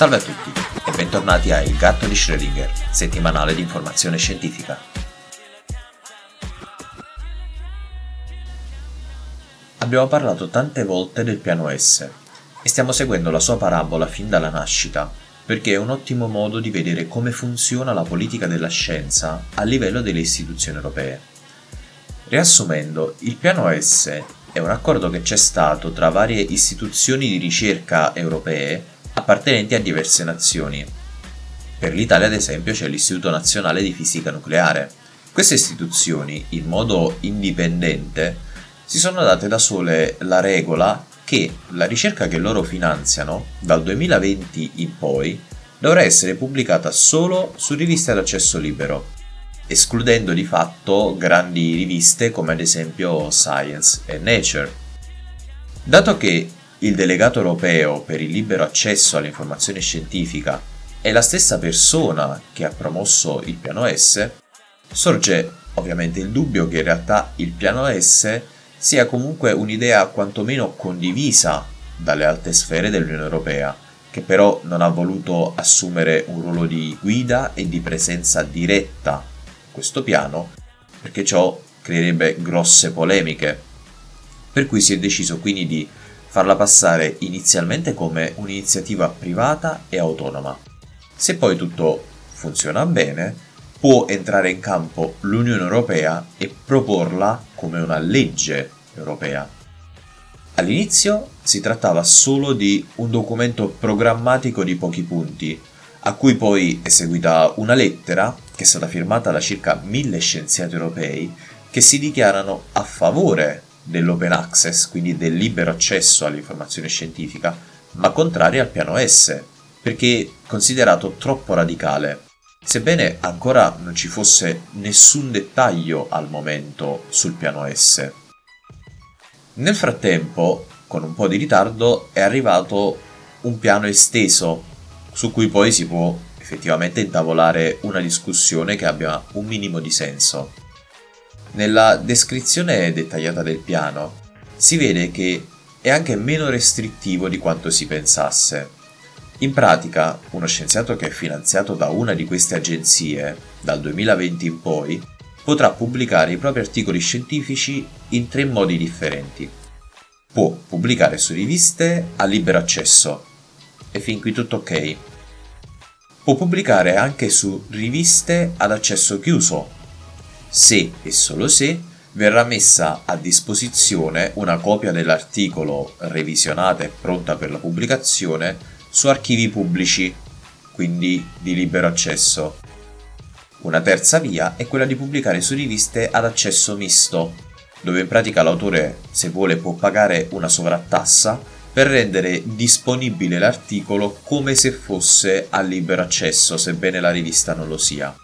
Salve a tutti e bentornati a Il gatto di Schrödinger, settimanale di informazione scientifica. Abbiamo parlato tante volte del piano S e stiamo seguendo la sua parabola fin dalla nascita perché è un ottimo modo di vedere come funziona la politica della scienza a livello delle istituzioni europee. Riassumendo, il piano S è un accordo che c'è stato tra varie istituzioni di ricerca europee appartenenti a diverse nazioni. Per l'Italia, ad esempio, c'è l'Istituto Nazionale di Fisica Nucleare. Queste istituzioni, in modo indipendente, si sono date da sole la regola che la ricerca che loro finanziano, dal 2020 in poi, dovrà essere pubblicata solo su riviste ad accesso libero, escludendo di fatto grandi riviste come ad esempio Science e Nature. Dato che il delegato europeo per il libero accesso all'informazione scientifica è la stessa persona che ha promosso il piano S, sorge ovviamente il dubbio che in realtà il piano S sia comunque un'idea quantomeno condivisa dalle alte sfere dell'Unione Europea, che però non ha voluto assumere un ruolo di guida e di presenza diretta in questo piano, perché ciò creerebbe grosse polemiche. Per cui si è deciso quindi di farla passare inizialmente come un'iniziativa privata e autonoma. Se poi tutto funziona bene, può entrare in campo l'Unione Europea e proporla come una legge europea. All'inizio si trattava solo di un documento programmatico di pochi punti, a cui poi è seguita una lettera che è stata firmata da circa mille scienziati europei che si dichiarano a favore dell'open access, quindi del libero accesso all'informazione scientifica, ma contraria al piano S, perché considerato troppo radicale. Sebbene ancora non ci fosse nessun dettaglio al momento sul piano S. Nel frattempo, con un po' di ritardo, è arrivato un piano esteso su cui poi si può effettivamente intavolare una discussione che abbia un minimo di senso. Nella descrizione dettagliata del piano si vede che è anche meno restrittivo di quanto si pensasse. In pratica, uno scienziato che è finanziato da una di queste agenzie dal 2020 in poi potrà pubblicare i propri articoli scientifici in tre modi differenti. Può pubblicare su riviste a libero accesso, e fin qui tutto ok. Può pubblicare anche su riviste ad accesso chiuso, se e solo se verrà messa a disposizione una copia dell'articolo revisionata e pronta per la pubblicazione su archivi pubblici, quindi di libero accesso. Una terza via è quella di pubblicare su riviste ad accesso misto, dove in pratica l'autore, se vuole, può pagare una sovrattassa per rendere disponibile l'articolo come se fosse a libero accesso, sebbene la rivista non lo sia.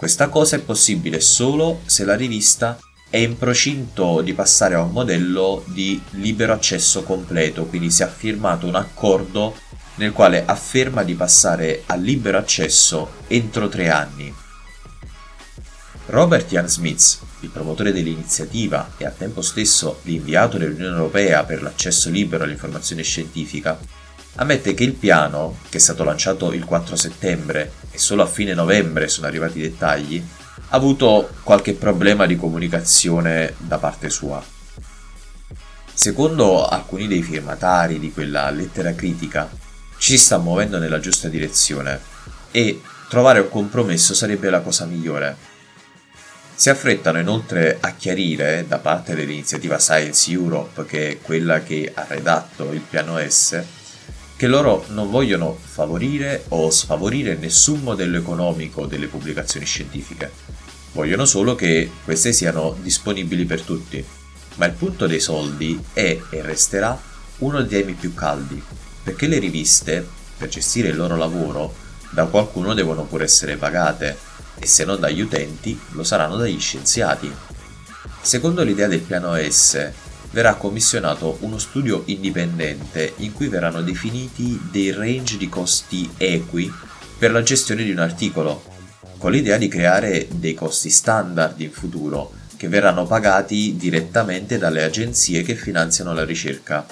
Questa cosa è possibile solo se la rivista è in procinto di passare a un modello di libero accesso completo, quindi si è firmato un accordo nel quale afferma di passare a libero accesso entro tre anni. Robert Jan Smith, il promotore dell'iniziativa e al tempo stesso l'inviato dell'Unione Europea per l'accesso libero all'informazione scientifica, ammette che il piano, che è stato lanciato il 4 settembre e solo a fine novembre sono arrivati i dettagli, ha avuto qualche problema di comunicazione da parte sua. Secondo alcuni dei firmatari di quella lettera critica, ci sta muovendo nella giusta direzione e trovare un compromesso sarebbe la cosa migliore. Si affrettano inoltre a chiarire da parte dell'iniziativa Science Europe, che è quella che ha redatto il piano S, che loro non vogliono favorire o sfavorire nessun modello economico delle pubblicazioni scientifiche, vogliono solo che queste siano disponibili per tutti. Ma il punto dei soldi è e resterà uno dei temi più caldi, perché le riviste, per gestire il loro lavoro, da qualcuno devono pure essere pagate, e se non dagli utenti, lo saranno dagli scienziati. Secondo l'idea del piano S, verrà commissionato uno studio indipendente in cui verranno definiti dei range di costi equi per la gestione di un articolo, con l'idea di creare dei costi standard in futuro che verranno pagati direttamente dalle agenzie che finanziano la ricerca.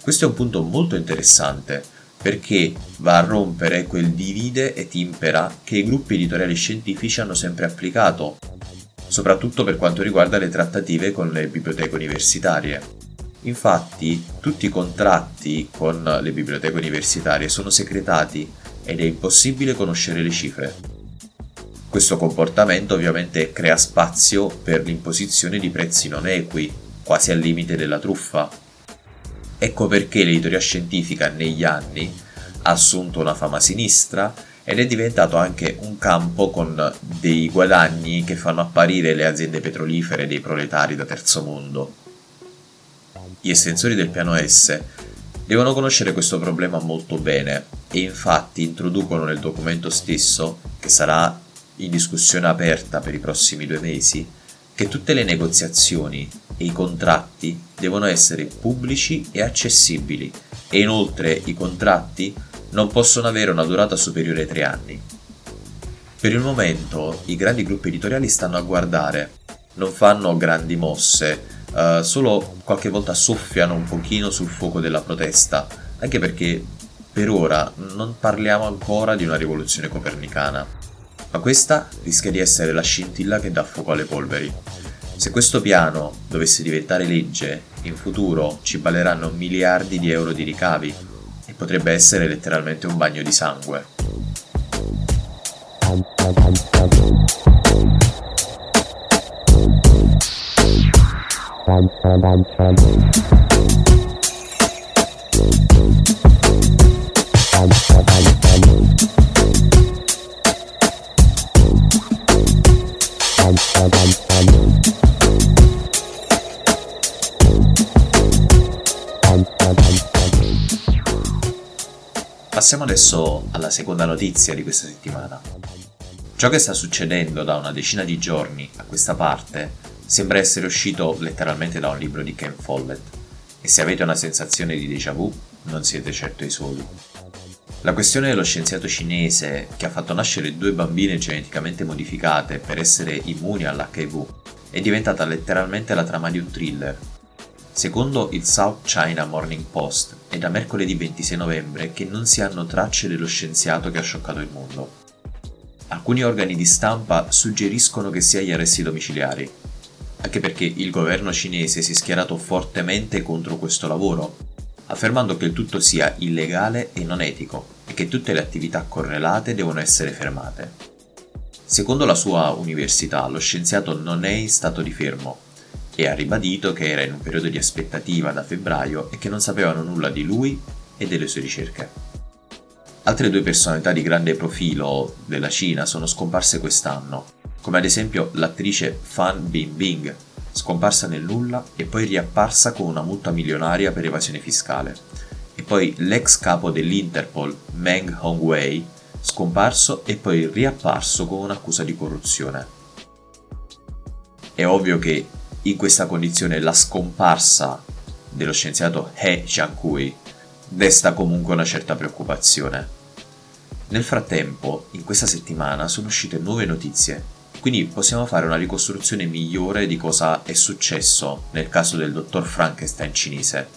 Questo è un punto molto interessante perché va a rompere quel divide et impera che i gruppi editoriali scientifici hanno sempre applicato, soprattutto per quanto riguarda le trattative con le biblioteche universitarie. Infatti, tutti i contratti con le biblioteche universitarie sono segretati ed è impossibile conoscere le cifre. Questo comportamento ovviamente crea spazio per l'imposizione di prezzi non equi, quasi al limite della truffa. Ecco perché l'editoria scientifica negli anni ha assunto una fama sinistra ed è diventato anche un campo con dei guadagni che fanno apparire le aziende petrolifere dei proletari da terzo mondo. Gli estensori del piano S devono conoscere questo problema molto bene e infatti introducono nel documento stesso, che sarà in discussione aperta per i prossimi due mesi, che tutte le negoziazioni e i contratti devono essere pubblici e accessibili e inoltre i contratti non possono avere una durata superiore ai tre anni. Per il momento i grandi gruppi editoriali stanno a guardare, non fanno grandi mosse, uh, solo qualche volta soffiano un pochino sul fuoco della protesta, anche perché per ora non parliamo ancora di una rivoluzione copernicana. Ma questa rischia di essere la scintilla che dà fuoco alle polveri. Se questo piano dovesse diventare legge, in futuro ci balleranno miliardi di euro di ricavi potrebbe essere letteralmente un bagno di sangue. Passiamo adesso alla seconda notizia di questa settimana. Ciò che sta succedendo da una decina di giorni a questa parte sembra essere uscito letteralmente da un libro di Ken Follett e se avete una sensazione di déjà vu non siete certo i soli. La questione dello scienziato cinese che ha fatto nascere due bambine geneticamente modificate per essere immuni all'HIV è diventata letteralmente la trama di un thriller. Secondo il South China Morning Post è da mercoledì 26 novembre che non si hanno tracce dello scienziato che ha scioccato il mondo. Alcuni organi di stampa suggeriscono che sia agli arresti domiciliari, anche perché il governo cinese si è schierato fortemente contro questo lavoro, affermando che il tutto sia illegale e non etico e che tutte le attività correlate devono essere fermate. Secondo la sua università, lo scienziato non è in stato di fermo e ha ribadito che era in un periodo di aspettativa da febbraio e che non sapevano nulla di lui e delle sue ricerche. Altre due personalità di grande profilo della Cina sono scomparse quest'anno, come ad esempio l'attrice Fan Bingbing, scomparsa nel nulla e poi riapparsa con una multa milionaria per evasione fiscale, e poi l'ex capo dell'Interpol Meng Hongwei, scomparso e poi riapparso con un'accusa di corruzione. È ovvio che in questa condizione la scomparsa dello scienziato He Jiankui desta comunque una certa preoccupazione. Nel frattempo, in questa settimana sono uscite nuove notizie quindi possiamo fare una ricostruzione migliore di cosa è successo nel caso del dottor Frankenstein cinese.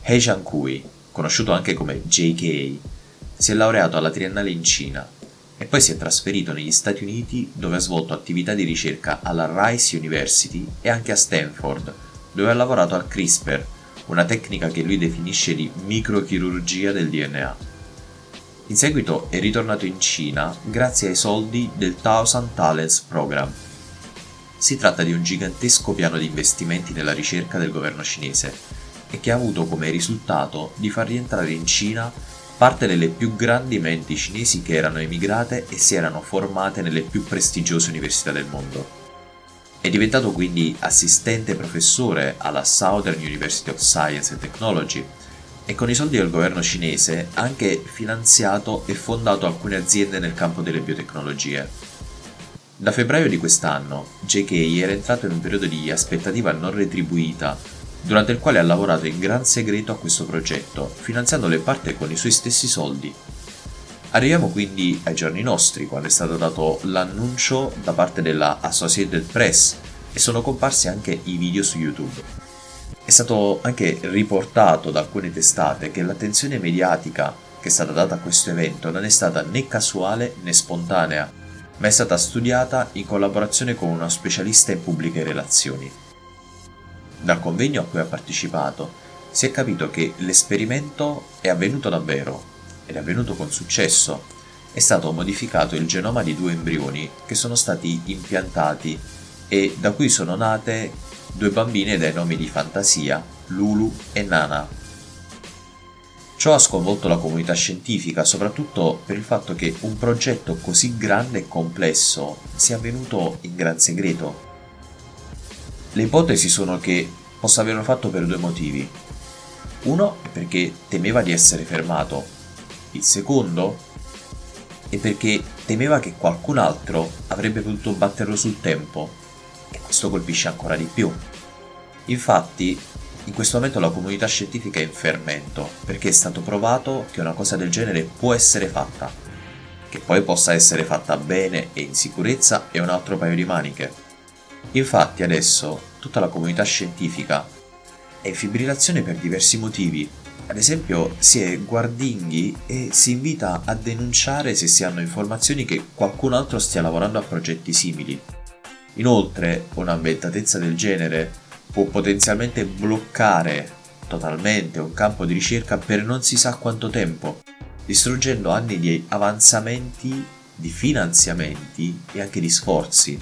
He Jiankui, conosciuto anche come JK, si è laureato alla triennale in Cina e poi si è trasferito negli Stati Uniti dove ha svolto attività di ricerca alla Rice University e anche a Stanford, dove ha lavorato al CRISPR, una tecnica che lui definisce di microchirurgia del DNA. In seguito è ritornato in Cina grazie ai soldi del Thousand Talents Program. Si tratta di un gigantesco piano di investimenti nella ricerca del governo cinese e che ha avuto come risultato di far rientrare in Cina parte delle più grandi menti cinesi che erano emigrate e si erano formate nelle più prestigiose università del mondo. È diventato quindi assistente professore alla Southern University of Science and Technology e con i soldi del governo cinese ha anche finanziato e fondato alcune aziende nel campo delle biotecnologie. Da febbraio di quest'anno, JK era entrato in un periodo di aspettativa non retribuita, durante il quale ha lavorato in gran segreto a questo progetto, finanziandolo in parte con i suoi stessi soldi. Arriviamo quindi ai giorni nostri, quando è stato dato l'annuncio da parte della Associated Press e sono comparsi anche i video su YouTube. È stato anche riportato da alcune testate che l'attenzione mediatica che è stata data a questo evento non è stata né casuale né spontanea, ma è stata studiata in collaborazione con uno specialista in pubbliche relazioni. Dal convegno a cui ha partecipato si è capito che l'esperimento è avvenuto davvero ed è avvenuto con successo. È stato modificato il genoma di due embrioni che sono stati impiantati e da cui sono nate due bambine dai nomi di fantasia, Lulu e Nana. Ciò ha sconvolto la comunità scientifica, soprattutto per il fatto che un progetto così grande e complesso sia avvenuto in gran segreto. Le ipotesi sono che possa averlo fatto per due motivi. Uno è perché temeva di essere fermato, il secondo è perché temeva che qualcun altro avrebbe potuto batterlo sul tempo e questo colpisce ancora di più. Infatti, in questo momento la comunità scientifica è in fermento, perché è stato provato che una cosa del genere può essere fatta. Che poi possa essere fatta bene e in sicurezza è un altro paio di maniche. Infatti adesso tutta la comunità scientifica è in fibrillazione per diversi motivi. Ad esempio si è guardinghi e si invita a denunciare se si hanno informazioni che qualcun altro stia lavorando a progetti simili. Inoltre, un'ambientatezza del genere può potenzialmente bloccare totalmente un campo di ricerca per non si sa quanto tempo, distruggendo anni di avanzamenti, di finanziamenti e anche di sforzi.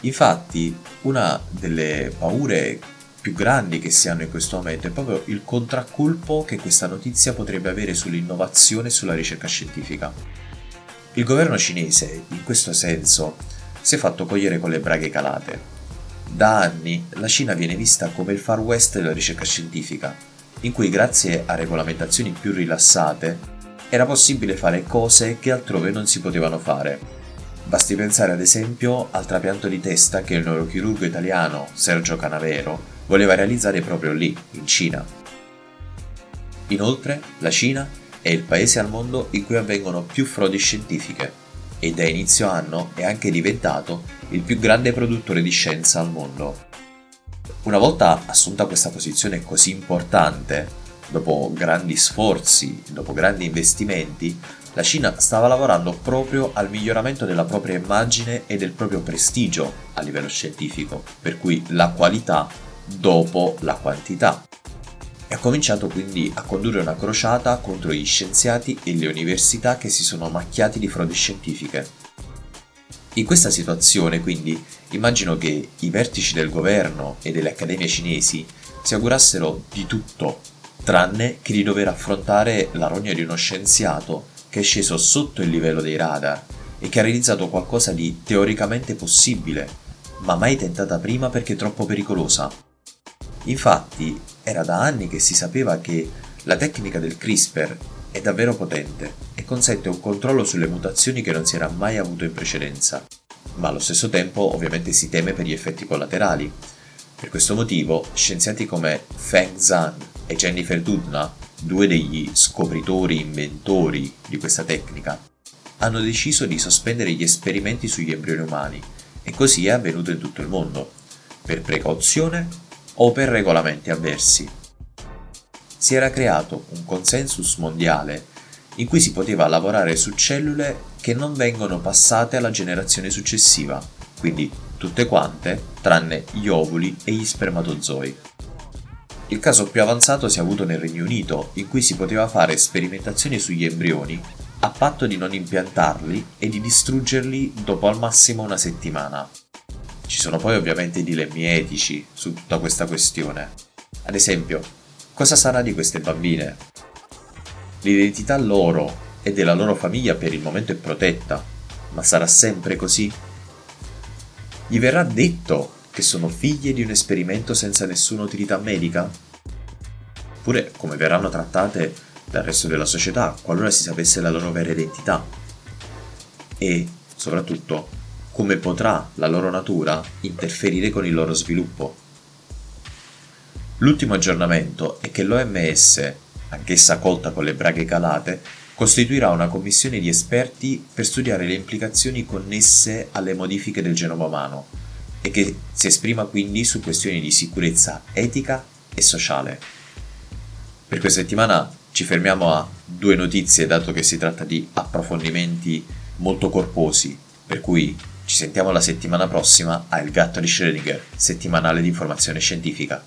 Infatti, una delle paure più grandi che si hanno in questo momento è proprio il contraccolpo che questa notizia potrebbe avere sull'innovazione e sulla ricerca scientifica. Il governo cinese, in questo senso, si è fatto cogliere con le braghe calate. Da anni la Cina viene vista come il far west della ricerca scientifica, in cui grazie a regolamentazioni più rilassate era possibile fare cose che altrove non si potevano fare. Basti pensare ad esempio al trapianto di testa che il neurochirurgo italiano Sergio Canavero voleva realizzare proprio lì, in Cina. Inoltre, la Cina è il paese al mondo in cui avvengono più frodi scientifiche e da inizio anno è anche diventato il più grande produttore di scienza al mondo. Una volta assunta questa posizione così importante, dopo grandi sforzi, dopo grandi investimenti, la Cina stava lavorando proprio al miglioramento della propria immagine e del proprio prestigio a livello scientifico, per cui la qualità dopo la quantità e ha cominciato quindi a condurre una crociata contro gli scienziati e le università che si sono macchiati di frodi scientifiche. In questa situazione, quindi, immagino che i vertici del governo e delle accademie cinesi si augurassero di tutto, tranne che di dover affrontare la rogna di uno scienziato che è sceso sotto il livello dei radar e che ha realizzato qualcosa di teoricamente possibile, ma mai tentata prima perché troppo pericolosa. Infatti, era da anni che si sapeva che la tecnica del CRISPR è davvero potente e consente un controllo sulle mutazioni che non si era mai avuto in precedenza, ma allo stesso tempo ovviamente si teme per gli effetti collaterali. Per questo motivo, scienziati come Feng Zhang e Jennifer Doudna, due degli scopritori inventori di questa tecnica, hanno deciso di sospendere gli esperimenti sugli embrioni umani e così è avvenuto in tutto il mondo, per precauzione o per regolamenti avversi. Si era creato un consensus mondiale in cui si poteva lavorare su cellule che non vengono passate alla generazione successiva, quindi tutte quante tranne gli ovuli e gli spermatozoi. Il caso più avanzato si è avuto nel Regno Unito, in cui si poteva fare sperimentazioni sugli embrioni a patto di non impiantarli e di distruggerli dopo al massimo una settimana. Ci sono poi ovviamente dilemmi etici su tutta questa questione. Ad esempio, cosa sarà di queste bambine? L'identità loro e della loro famiglia per il momento è protetta, ma sarà sempre così? Gli verrà detto che sono figlie di un esperimento senza nessuna utilità medica? Oppure come verranno trattate dal resto della società qualora si sapesse la loro vera identità? E, soprattutto, come potrà la loro natura interferire con il loro sviluppo. L'ultimo aggiornamento è che l'OMS, anch'essa colta con le braghe calate, costituirà una commissione di esperti per studiare le implicazioni connesse alle modifiche del genoma umano e che si esprima quindi su questioni di sicurezza etica e sociale. Per questa settimana ci fermiamo a due notizie dato che si tratta di approfondimenti molto corposi, per cui ci sentiamo la settimana prossima a Il gatto di Schrödinger, settimanale di informazione scientifica.